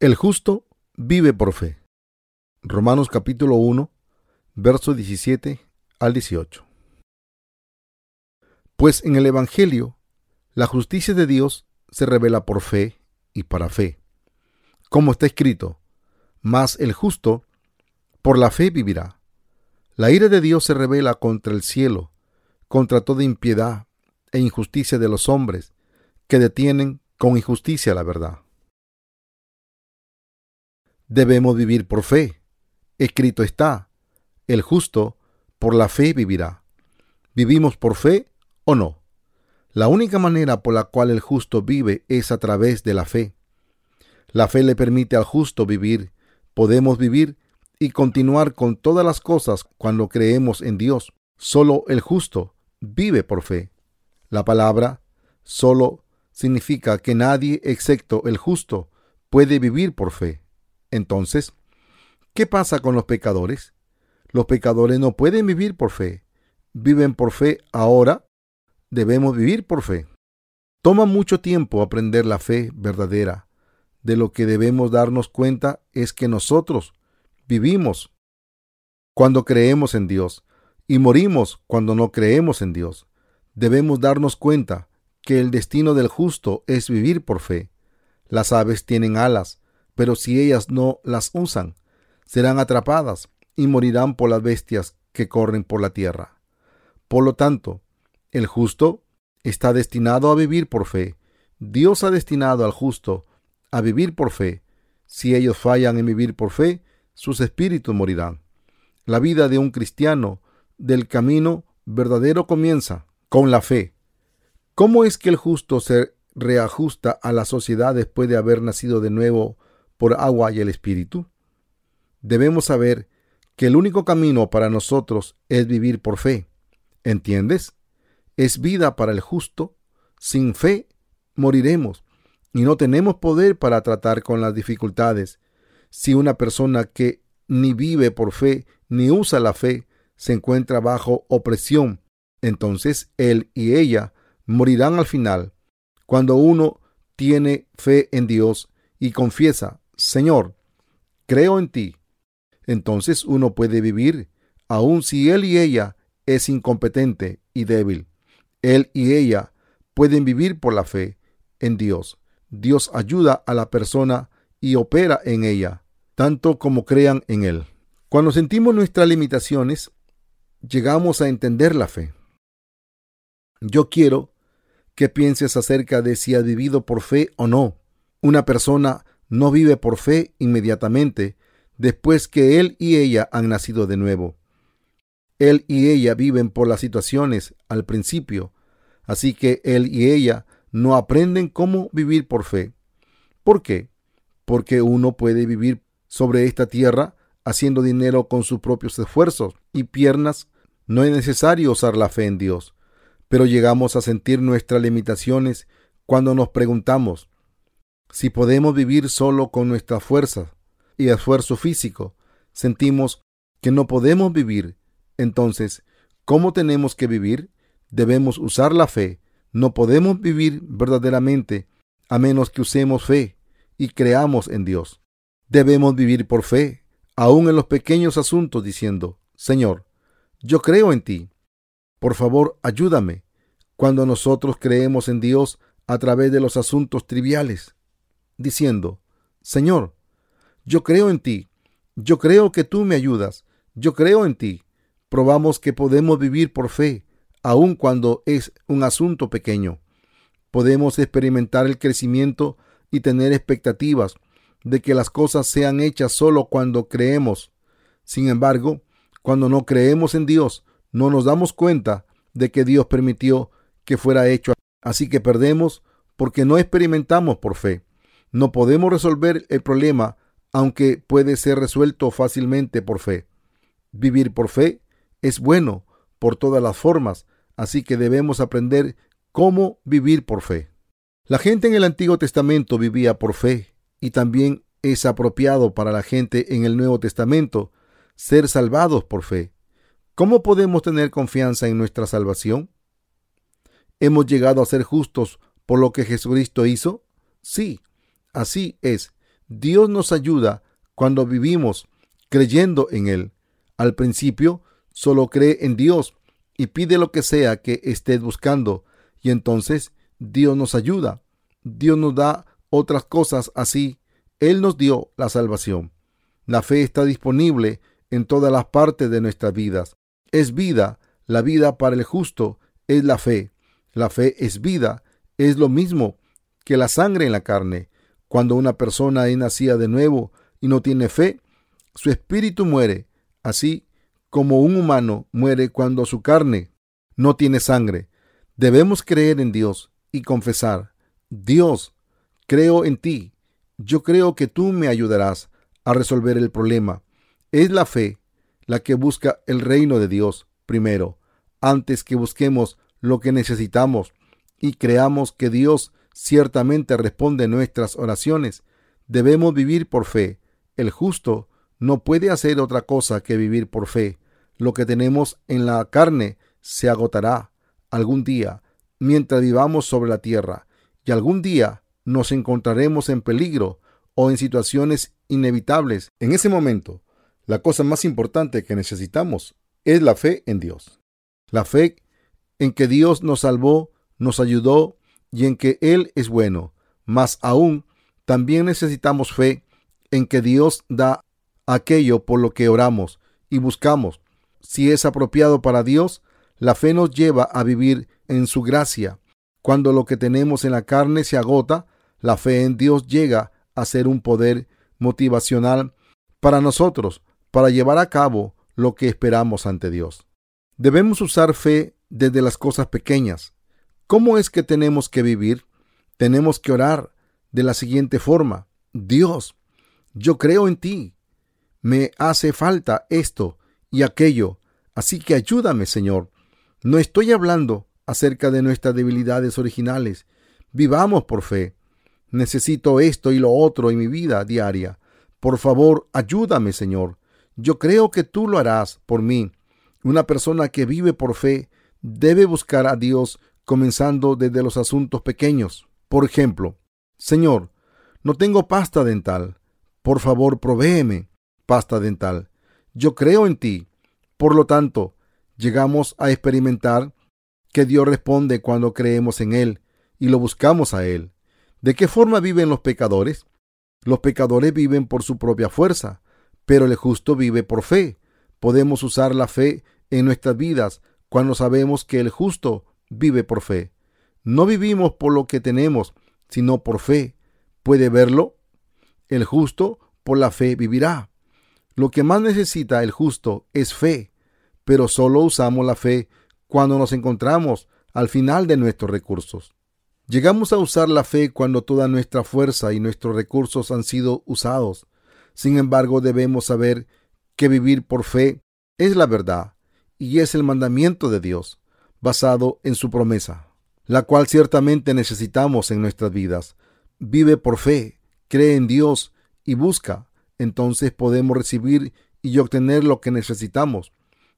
El justo vive por fe. Romanos capítulo 1, verso 17 al 18. Pues en el Evangelio, la justicia de Dios se revela por fe y para fe. Como está escrito, mas el justo por la fe vivirá. La ira de Dios se revela contra el cielo, contra toda impiedad e injusticia de los hombres que detienen con injusticia la verdad. Debemos vivir por fe. Escrito está, el justo por la fe vivirá. ¿Vivimos por fe o no? La única manera por la cual el justo vive es a través de la fe. La fe le permite al justo vivir. Podemos vivir y continuar con todas las cosas cuando creemos en Dios. Solo el justo vive por fe. La palabra solo significa que nadie excepto el justo puede vivir por fe. Entonces, ¿qué pasa con los pecadores? Los pecadores no pueden vivir por fe. Viven por fe ahora. Debemos vivir por fe. Toma mucho tiempo aprender la fe verdadera. De lo que debemos darnos cuenta es que nosotros vivimos cuando creemos en Dios y morimos cuando no creemos en Dios debemos darnos cuenta que el destino del justo es vivir por fe. Las aves tienen alas, pero si ellas no las usan, serán atrapadas y morirán por las bestias que corren por la tierra. Por lo tanto, el justo está destinado a vivir por fe. Dios ha destinado al justo a vivir por fe. Si ellos fallan en vivir por fe, sus espíritus morirán. La vida de un cristiano del camino verdadero comienza con la fe. ¿Cómo es que el justo se reajusta a la sociedad después de haber nacido de nuevo por agua y el Espíritu? Debemos saber que el único camino para nosotros es vivir por fe. ¿Entiendes? Es vida para el justo. Sin fe moriremos y no tenemos poder para tratar con las dificultades. Si una persona que ni vive por fe ni usa la fe se encuentra bajo opresión entonces él y ella morirán al final. Cuando uno tiene fe en Dios y confiesa, Señor, creo en ti, entonces uno puede vivir, aun si él y ella es incompetente y débil. Él y ella pueden vivir por la fe en Dios. Dios ayuda a la persona y opera en ella, tanto como crean en Él. Cuando sentimos nuestras limitaciones, llegamos a entender la fe. Yo quiero que pienses acerca de si has vivido por fe o no. Una persona no vive por fe inmediatamente después que él y ella han nacido de nuevo. Él y ella viven por las situaciones al principio, así que él y ella no aprenden cómo vivir por fe. ¿Por qué? Porque uno puede vivir sobre esta tierra haciendo dinero con sus propios esfuerzos y piernas. No es necesario usar la fe en Dios pero llegamos a sentir nuestras limitaciones cuando nos preguntamos si podemos vivir solo con nuestra fuerza y esfuerzo físico. Sentimos que no podemos vivir. Entonces, ¿cómo tenemos que vivir? Debemos usar la fe. No podemos vivir verdaderamente a menos que usemos fe y creamos en Dios. Debemos vivir por fe, aun en los pequeños asuntos, diciendo, Señor, yo creo en ti. Por favor, ayúdame cuando nosotros creemos en Dios a través de los asuntos triviales, diciendo, Señor, yo creo en ti, yo creo que tú me ayudas, yo creo en ti. Probamos que podemos vivir por fe, aun cuando es un asunto pequeño. Podemos experimentar el crecimiento y tener expectativas de que las cosas sean hechas solo cuando creemos. Sin embargo, cuando no creemos en Dios, no nos damos cuenta de que Dios permitió que fuera hecho. Así que perdemos porque no experimentamos por fe. No podemos resolver el problema, aunque puede ser resuelto fácilmente por fe. Vivir por fe es bueno por todas las formas, así que debemos aprender cómo vivir por fe. La gente en el Antiguo Testamento vivía por fe y también es apropiado para la gente en el Nuevo Testamento ser salvados por fe. ¿Cómo podemos tener confianza en nuestra salvación? ¿Hemos llegado a ser justos por lo que Jesucristo hizo? Sí, así es. Dios nos ayuda cuando vivimos creyendo en Él. Al principio, solo cree en Dios y pide lo que sea que estés buscando, y entonces Dios nos ayuda. Dios nos da otras cosas así. Él nos dio la salvación. La fe está disponible en todas las partes de nuestras vidas. Es vida. La vida para el justo es la fe. La fe es vida. Es lo mismo que la sangre en la carne. Cuando una persona es nacida de nuevo y no tiene fe, su espíritu muere, así como un humano muere cuando su carne no tiene sangre. Debemos creer en Dios y confesar, Dios, creo en ti. Yo creo que tú me ayudarás a resolver el problema. Es la fe la que busca el reino de Dios primero, antes que busquemos lo que necesitamos y creamos que Dios ciertamente responde nuestras oraciones. Debemos vivir por fe. El justo no puede hacer otra cosa que vivir por fe. Lo que tenemos en la carne se agotará algún día mientras vivamos sobre la tierra y algún día nos encontraremos en peligro o en situaciones inevitables. En ese momento, la cosa más importante que necesitamos es la fe en Dios. La fe en que Dios nos salvó, nos ayudó y en que Él es bueno. Más aún, también necesitamos fe en que Dios da aquello por lo que oramos y buscamos. Si es apropiado para Dios, la fe nos lleva a vivir en su gracia. Cuando lo que tenemos en la carne se agota, la fe en Dios llega a ser un poder motivacional para nosotros, para llevar a cabo lo que esperamos ante Dios. Debemos usar fe desde las cosas pequeñas. ¿Cómo es que tenemos que vivir? Tenemos que orar de la siguiente forma. Dios, yo creo en ti. Me hace falta esto y aquello. Así que ayúdame, Señor. No estoy hablando acerca de nuestras debilidades originales. Vivamos por fe. Necesito esto y lo otro en mi vida diaria. Por favor, ayúdame, Señor. Yo creo que tú lo harás por mí. Una persona que vive por fe debe buscar a Dios comenzando desde los asuntos pequeños. Por ejemplo, Señor, no tengo pasta dental. Por favor, provéeme pasta dental. Yo creo en ti. Por lo tanto, llegamos a experimentar que Dios responde cuando creemos en Él y lo buscamos a Él. ¿De qué forma viven los pecadores? Los pecadores viven por su propia fuerza, pero el justo vive por fe. Podemos usar la fe en nuestras vidas cuando sabemos que el justo vive por fe. No vivimos por lo que tenemos, sino por fe. ¿Puede verlo? El justo por la fe vivirá. Lo que más necesita el justo es fe, pero solo usamos la fe cuando nos encontramos al final de nuestros recursos. Llegamos a usar la fe cuando toda nuestra fuerza y nuestros recursos han sido usados. Sin embargo, debemos saber que vivir por fe es la verdad y es el mandamiento de Dios basado en su promesa, la cual ciertamente necesitamos en nuestras vidas. Vive por fe, cree en Dios y busca. Entonces podemos recibir y obtener lo que necesitamos.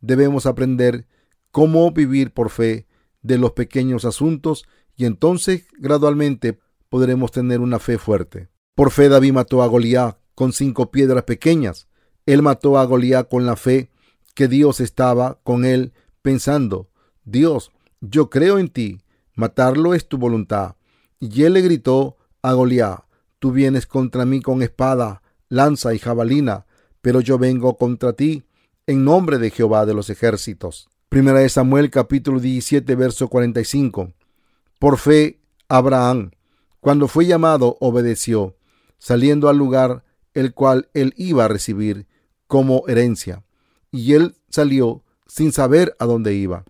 Debemos aprender cómo vivir por fe de los pequeños asuntos y entonces gradualmente podremos tener una fe fuerte. Por fe David mató a Goliat con cinco piedras pequeñas. Él mató a Goliat con la fe que Dios estaba con él pensando, Dios, yo creo en ti, matarlo es tu voluntad. Y él le gritó a Goliat, tú vienes contra mí con espada, lanza y jabalina, pero yo vengo contra ti en nombre de Jehová de los ejércitos. Primera de Samuel capítulo 17 verso 45. Por fe, Abraham, cuando fue llamado, obedeció, saliendo al lugar el cual él iba a recibir como herencia. Y él salió sin saber a dónde iba.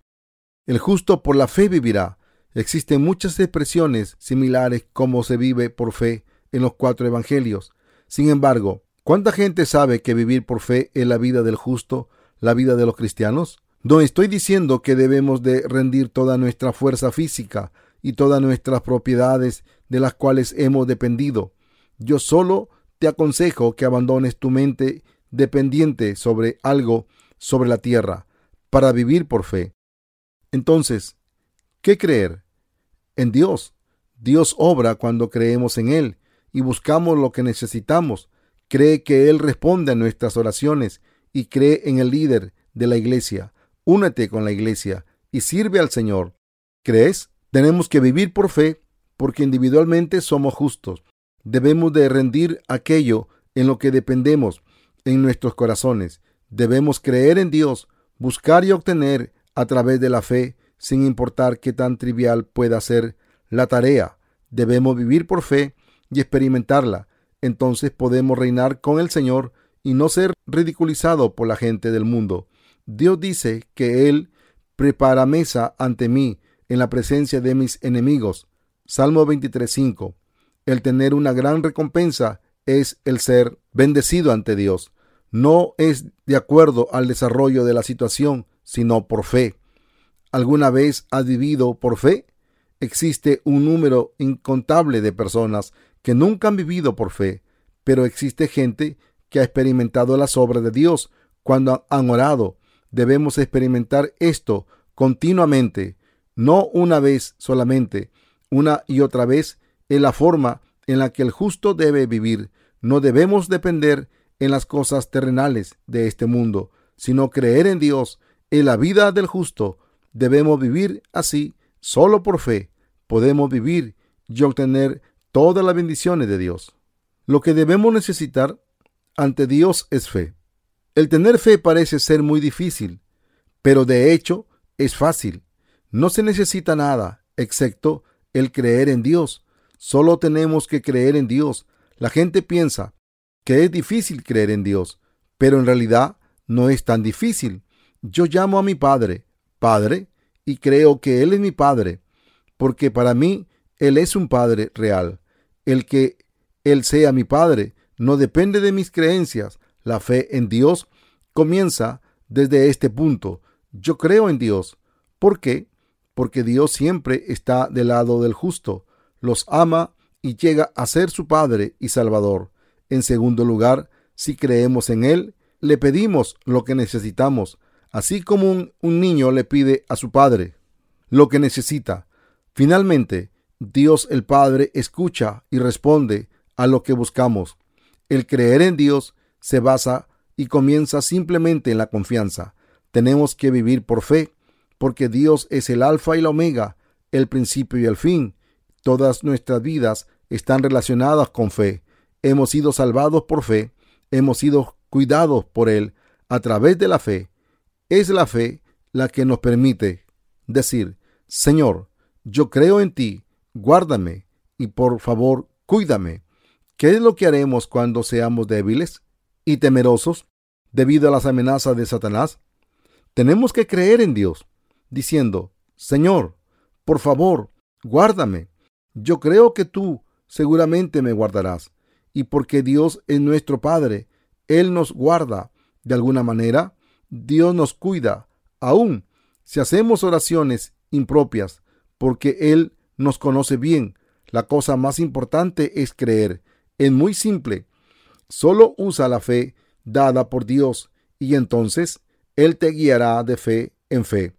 El justo por la fe vivirá. Existen muchas expresiones similares como se vive por fe en los cuatro evangelios. Sin embargo, ¿cuánta gente sabe que vivir por fe es la vida del justo, la vida de los cristianos? No estoy diciendo que debemos de rendir toda nuestra fuerza física y todas nuestras propiedades de las cuales hemos dependido. Yo solo te aconsejo que abandones tu mente dependiente sobre algo sobre la tierra para vivir por fe. Entonces, ¿qué creer? En Dios. Dios obra cuando creemos en Él y buscamos lo que necesitamos, cree que Él responde a nuestras oraciones y cree en el líder de la iglesia. Únete con la iglesia y sirve al Señor. ¿Crees? Tenemos que vivir por fe porque individualmente somos justos. Debemos de rendir aquello en lo que dependemos en nuestros corazones. Debemos creer en Dios, buscar y obtener a través de la fe, sin importar qué tan trivial pueda ser la tarea. Debemos vivir por fe y experimentarla. Entonces podemos reinar con el Señor y no ser ridiculizado por la gente del mundo. Dios dice que Él prepara mesa ante mí en la presencia de mis enemigos. Salmo 23.5. El tener una gran recompensa es el ser bendecido ante Dios. No es de acuerdo al desarrollo de la situación, sino por fe. ¿Alguna vez has vivido por fe? Existe un número incontable de personas que nunca han vivido por fe, pero existe gente que ha experimentado las obras de Dios cuando han orado. Debemos experimentar esto continuamente, no una vez solamente, una y otra vez, en la forma en la que el justo debe vivir. No debemos depender en las cosas terrenales de este mundo, sino creer en Dios, en la vida del justo. Debemos vivir así, solo por fe. Podemos vivir y obtener todas las bendiciones de Dios. Lo que debemos necesitar ante Dios es fe. El tener fe parece ser muy difícil, pero de hecho es fácil. No se necesita nada excepto el creer en Dios. Solo tenemos que creer en Dios. La gente piensa que es difícil creer en Dios, pero en realidad no es tan difícil. Yo llamo a mi Padre, Padre, y creo que Él es mi Padre, porque para mí Él es un Padre real. El que Él sea mi Padre no depende de mis creencias. La fe en Dios comienza desde este punto. Yo creo en Dios. ¿Por qué? Porque Dios siempre está del lado del justo, los ama y llega a ser su Padre y Salvador. En segundo lugar, si creemos en Él, le pedimos lo que necesitamos, así como un, niño le pide a su padre lo que necesita. Finalmente, Dios el Padre escucha y responde a lo que buscamos. El creer en Dios se basa y comienza simplemente en la confianza. Tenemos que vivir por fe, porque Dios es el alfa y la omega, el principio y el fin. Todas nuestras vidas están relacionadas con fe. Hemos sido salvados por fe, hemos sido cuidados por Él a través de la fe. Es la fe la que nos permite decir, Señor, yo creo en ti, guárdame y por favor cuídame. ¿Qué es lo que haremos cuando seamos débiles y temerosos debido a las amenazas de Satanás? Tenemos que creer en Dios, diciendo, Señor, por favor, guárdame. Yo creo que tú seguramente me guardarás. Y porque Dios es nuestro Padre, Él nos guarda. De alguna manera, Dios nos cuida, aun si hacemos oraciones impropias, porque Él nos conoce bien. La cosa más importante es creer es muy simple. Solo usa la fe dada por Dios y entonces Él te guiará de fe en fe.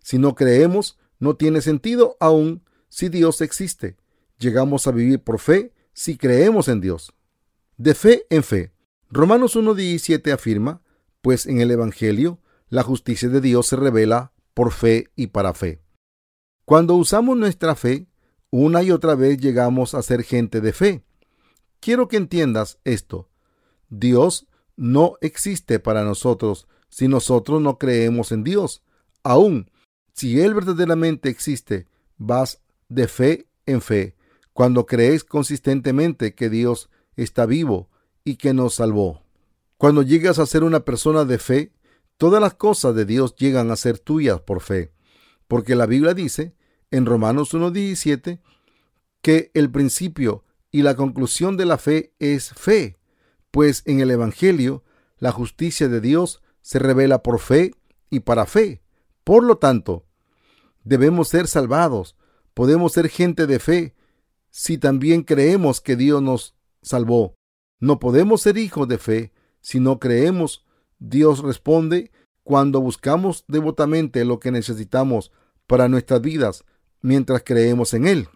Si no creemos, no tiene sentido aún si Dios existe. Llegamos a vivir por fe si creemos en Dios. De fe en fe. Romanos 1.17 afirma, pues en el Evangelio la justicia de Dios se revela por fe y para fe. Cuando usamos nuestra fe, una y otra vez llegamos a ser gente de fe. Quiero que entiendas esto. Dios no existe para nosotros si nosotros no creemos en Dios. Aún si Él verdaderamente existe, vas de fe en fe cuando crees consistentemente que Dios está vivo y que nos salvó. Cuando llegas a ser una persona de fe, todas las cosas de Dios llegan a ser tuyas por fe, porque la Biblia dice en Romanos 1.17 que el principio y la conclusión de la fe es fe, pues en el Evangelio la justicia de Dios se revela por fe y para fe. Por lo tanto, debemos ser salvados, podemos ser gente de fe, si también creemos que Dios nos salvó. No podemos ser hijos de fe si no creemos. Dios responde cuando buscamos devotamente lo que necesitamos para nuestras vidas mientras creemos en Él.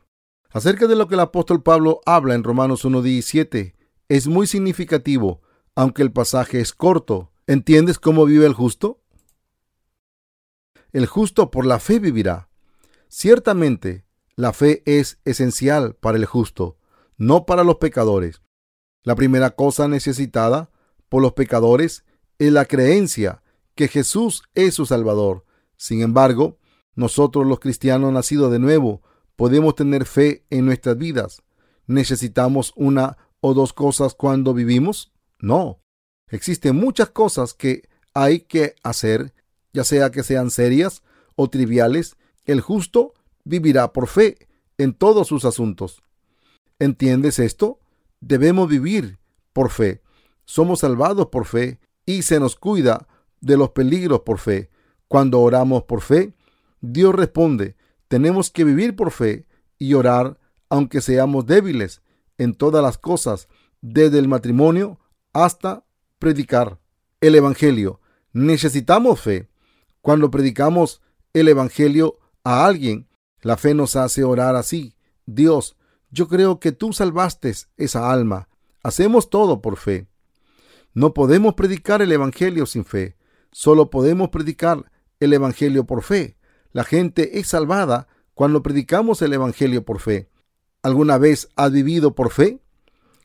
Acerca de lo que el apóstol Pablo habla en Romanos 1.17, es muy significativo, aunque el pasaje es corto. ¿Entiendes cómo vive el justo? El justo por la fe vivirá. Ciertamente, la fe es esencial para el justo, no para los pecadores. La primera cosa necesitada por los pecadores es la creencia que Jesús es su Salvador. Sin embargo, nosotros los cristianos nacidos de nuevo podemos tener fe en nuestras vidas. ¿Necesitamos una o dos cosas cuando vivimos? No. Existen muchas cosas que hay que hacer, ya sea que sean serias o triviales. El justo vivirá por fe en todos sus asuntos. ¿Entiendes esto? Debemos vivir por fe. Somos salvados por fe y se nos cuida de los peligros por fe. Cuando oramos por fe, Dios responde. Tenemos que vivir por fe y orar aunque seamos débiles en todas las cosas, desde el matrimonio hasta predicar el Evangelio. Necesitamos fe. Cuando predicamos el Evangelio a alguien, la fe nos hace orar así. Dios, yo creo que tú salvaste esa alma. Hacemos todo por fe. No podemos predicar el Evangelio sin fe. Solo podemos predicar el Evangelio por fe. La gente es salvada cuando predicamos el Evangelio por fe. ¿Alguna vez has vivido por fe?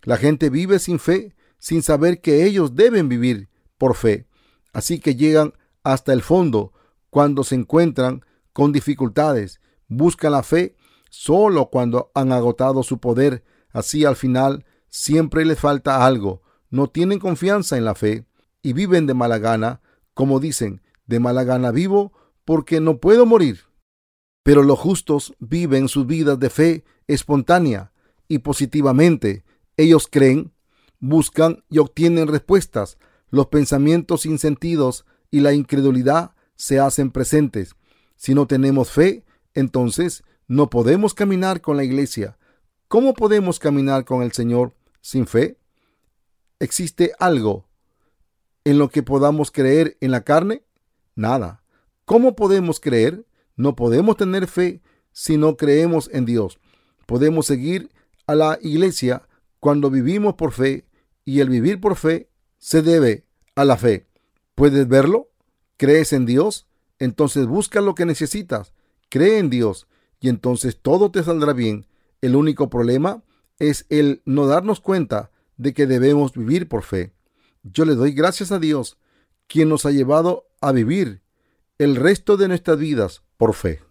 La gente vive sin fe, sin saber que ellos deben vivir por fe. Así que llegan hasta el fondo cuando se encuentran con dificultades. Buscan la fe solo cuando han agotado su poder. Así al final siempre les falta algo. No tienen confianza en la fe y viven de mala gana como dicen, de mala gana vivo porque no puedo morir. Pero los justos viven sus vidas de fe espontánea y positivamente. Ellos creen, buscan y obtienen respuestas. Los pensamientos sin sentidos y la incredulidad se hacen presentes. Si no tenemos fe, entonces no podemos caminar con la iglesia. ¿Cómo podemos caminar con el Señor sin fe? ¿Existe algo en lo que podamos creer en la carne? Nada. ¿Cómo podemos creer? No podemos tener fe si no creemos en Dios. Podemos seguir a la iglesia cuando vivimos por fe y el vivir por fe se debe a la fe. ¿Puedes verlo? ¿Crees en Dios? Entonces busca lo que necesitas. Cree en Dios y entonces todo te saldrá bien. El único problema es el no darnos cuenta de que debemos vivir por fe. Yo le doy gracias a Dios, quien nos ha llevado a vivir el resto de nuestras vidas por fe.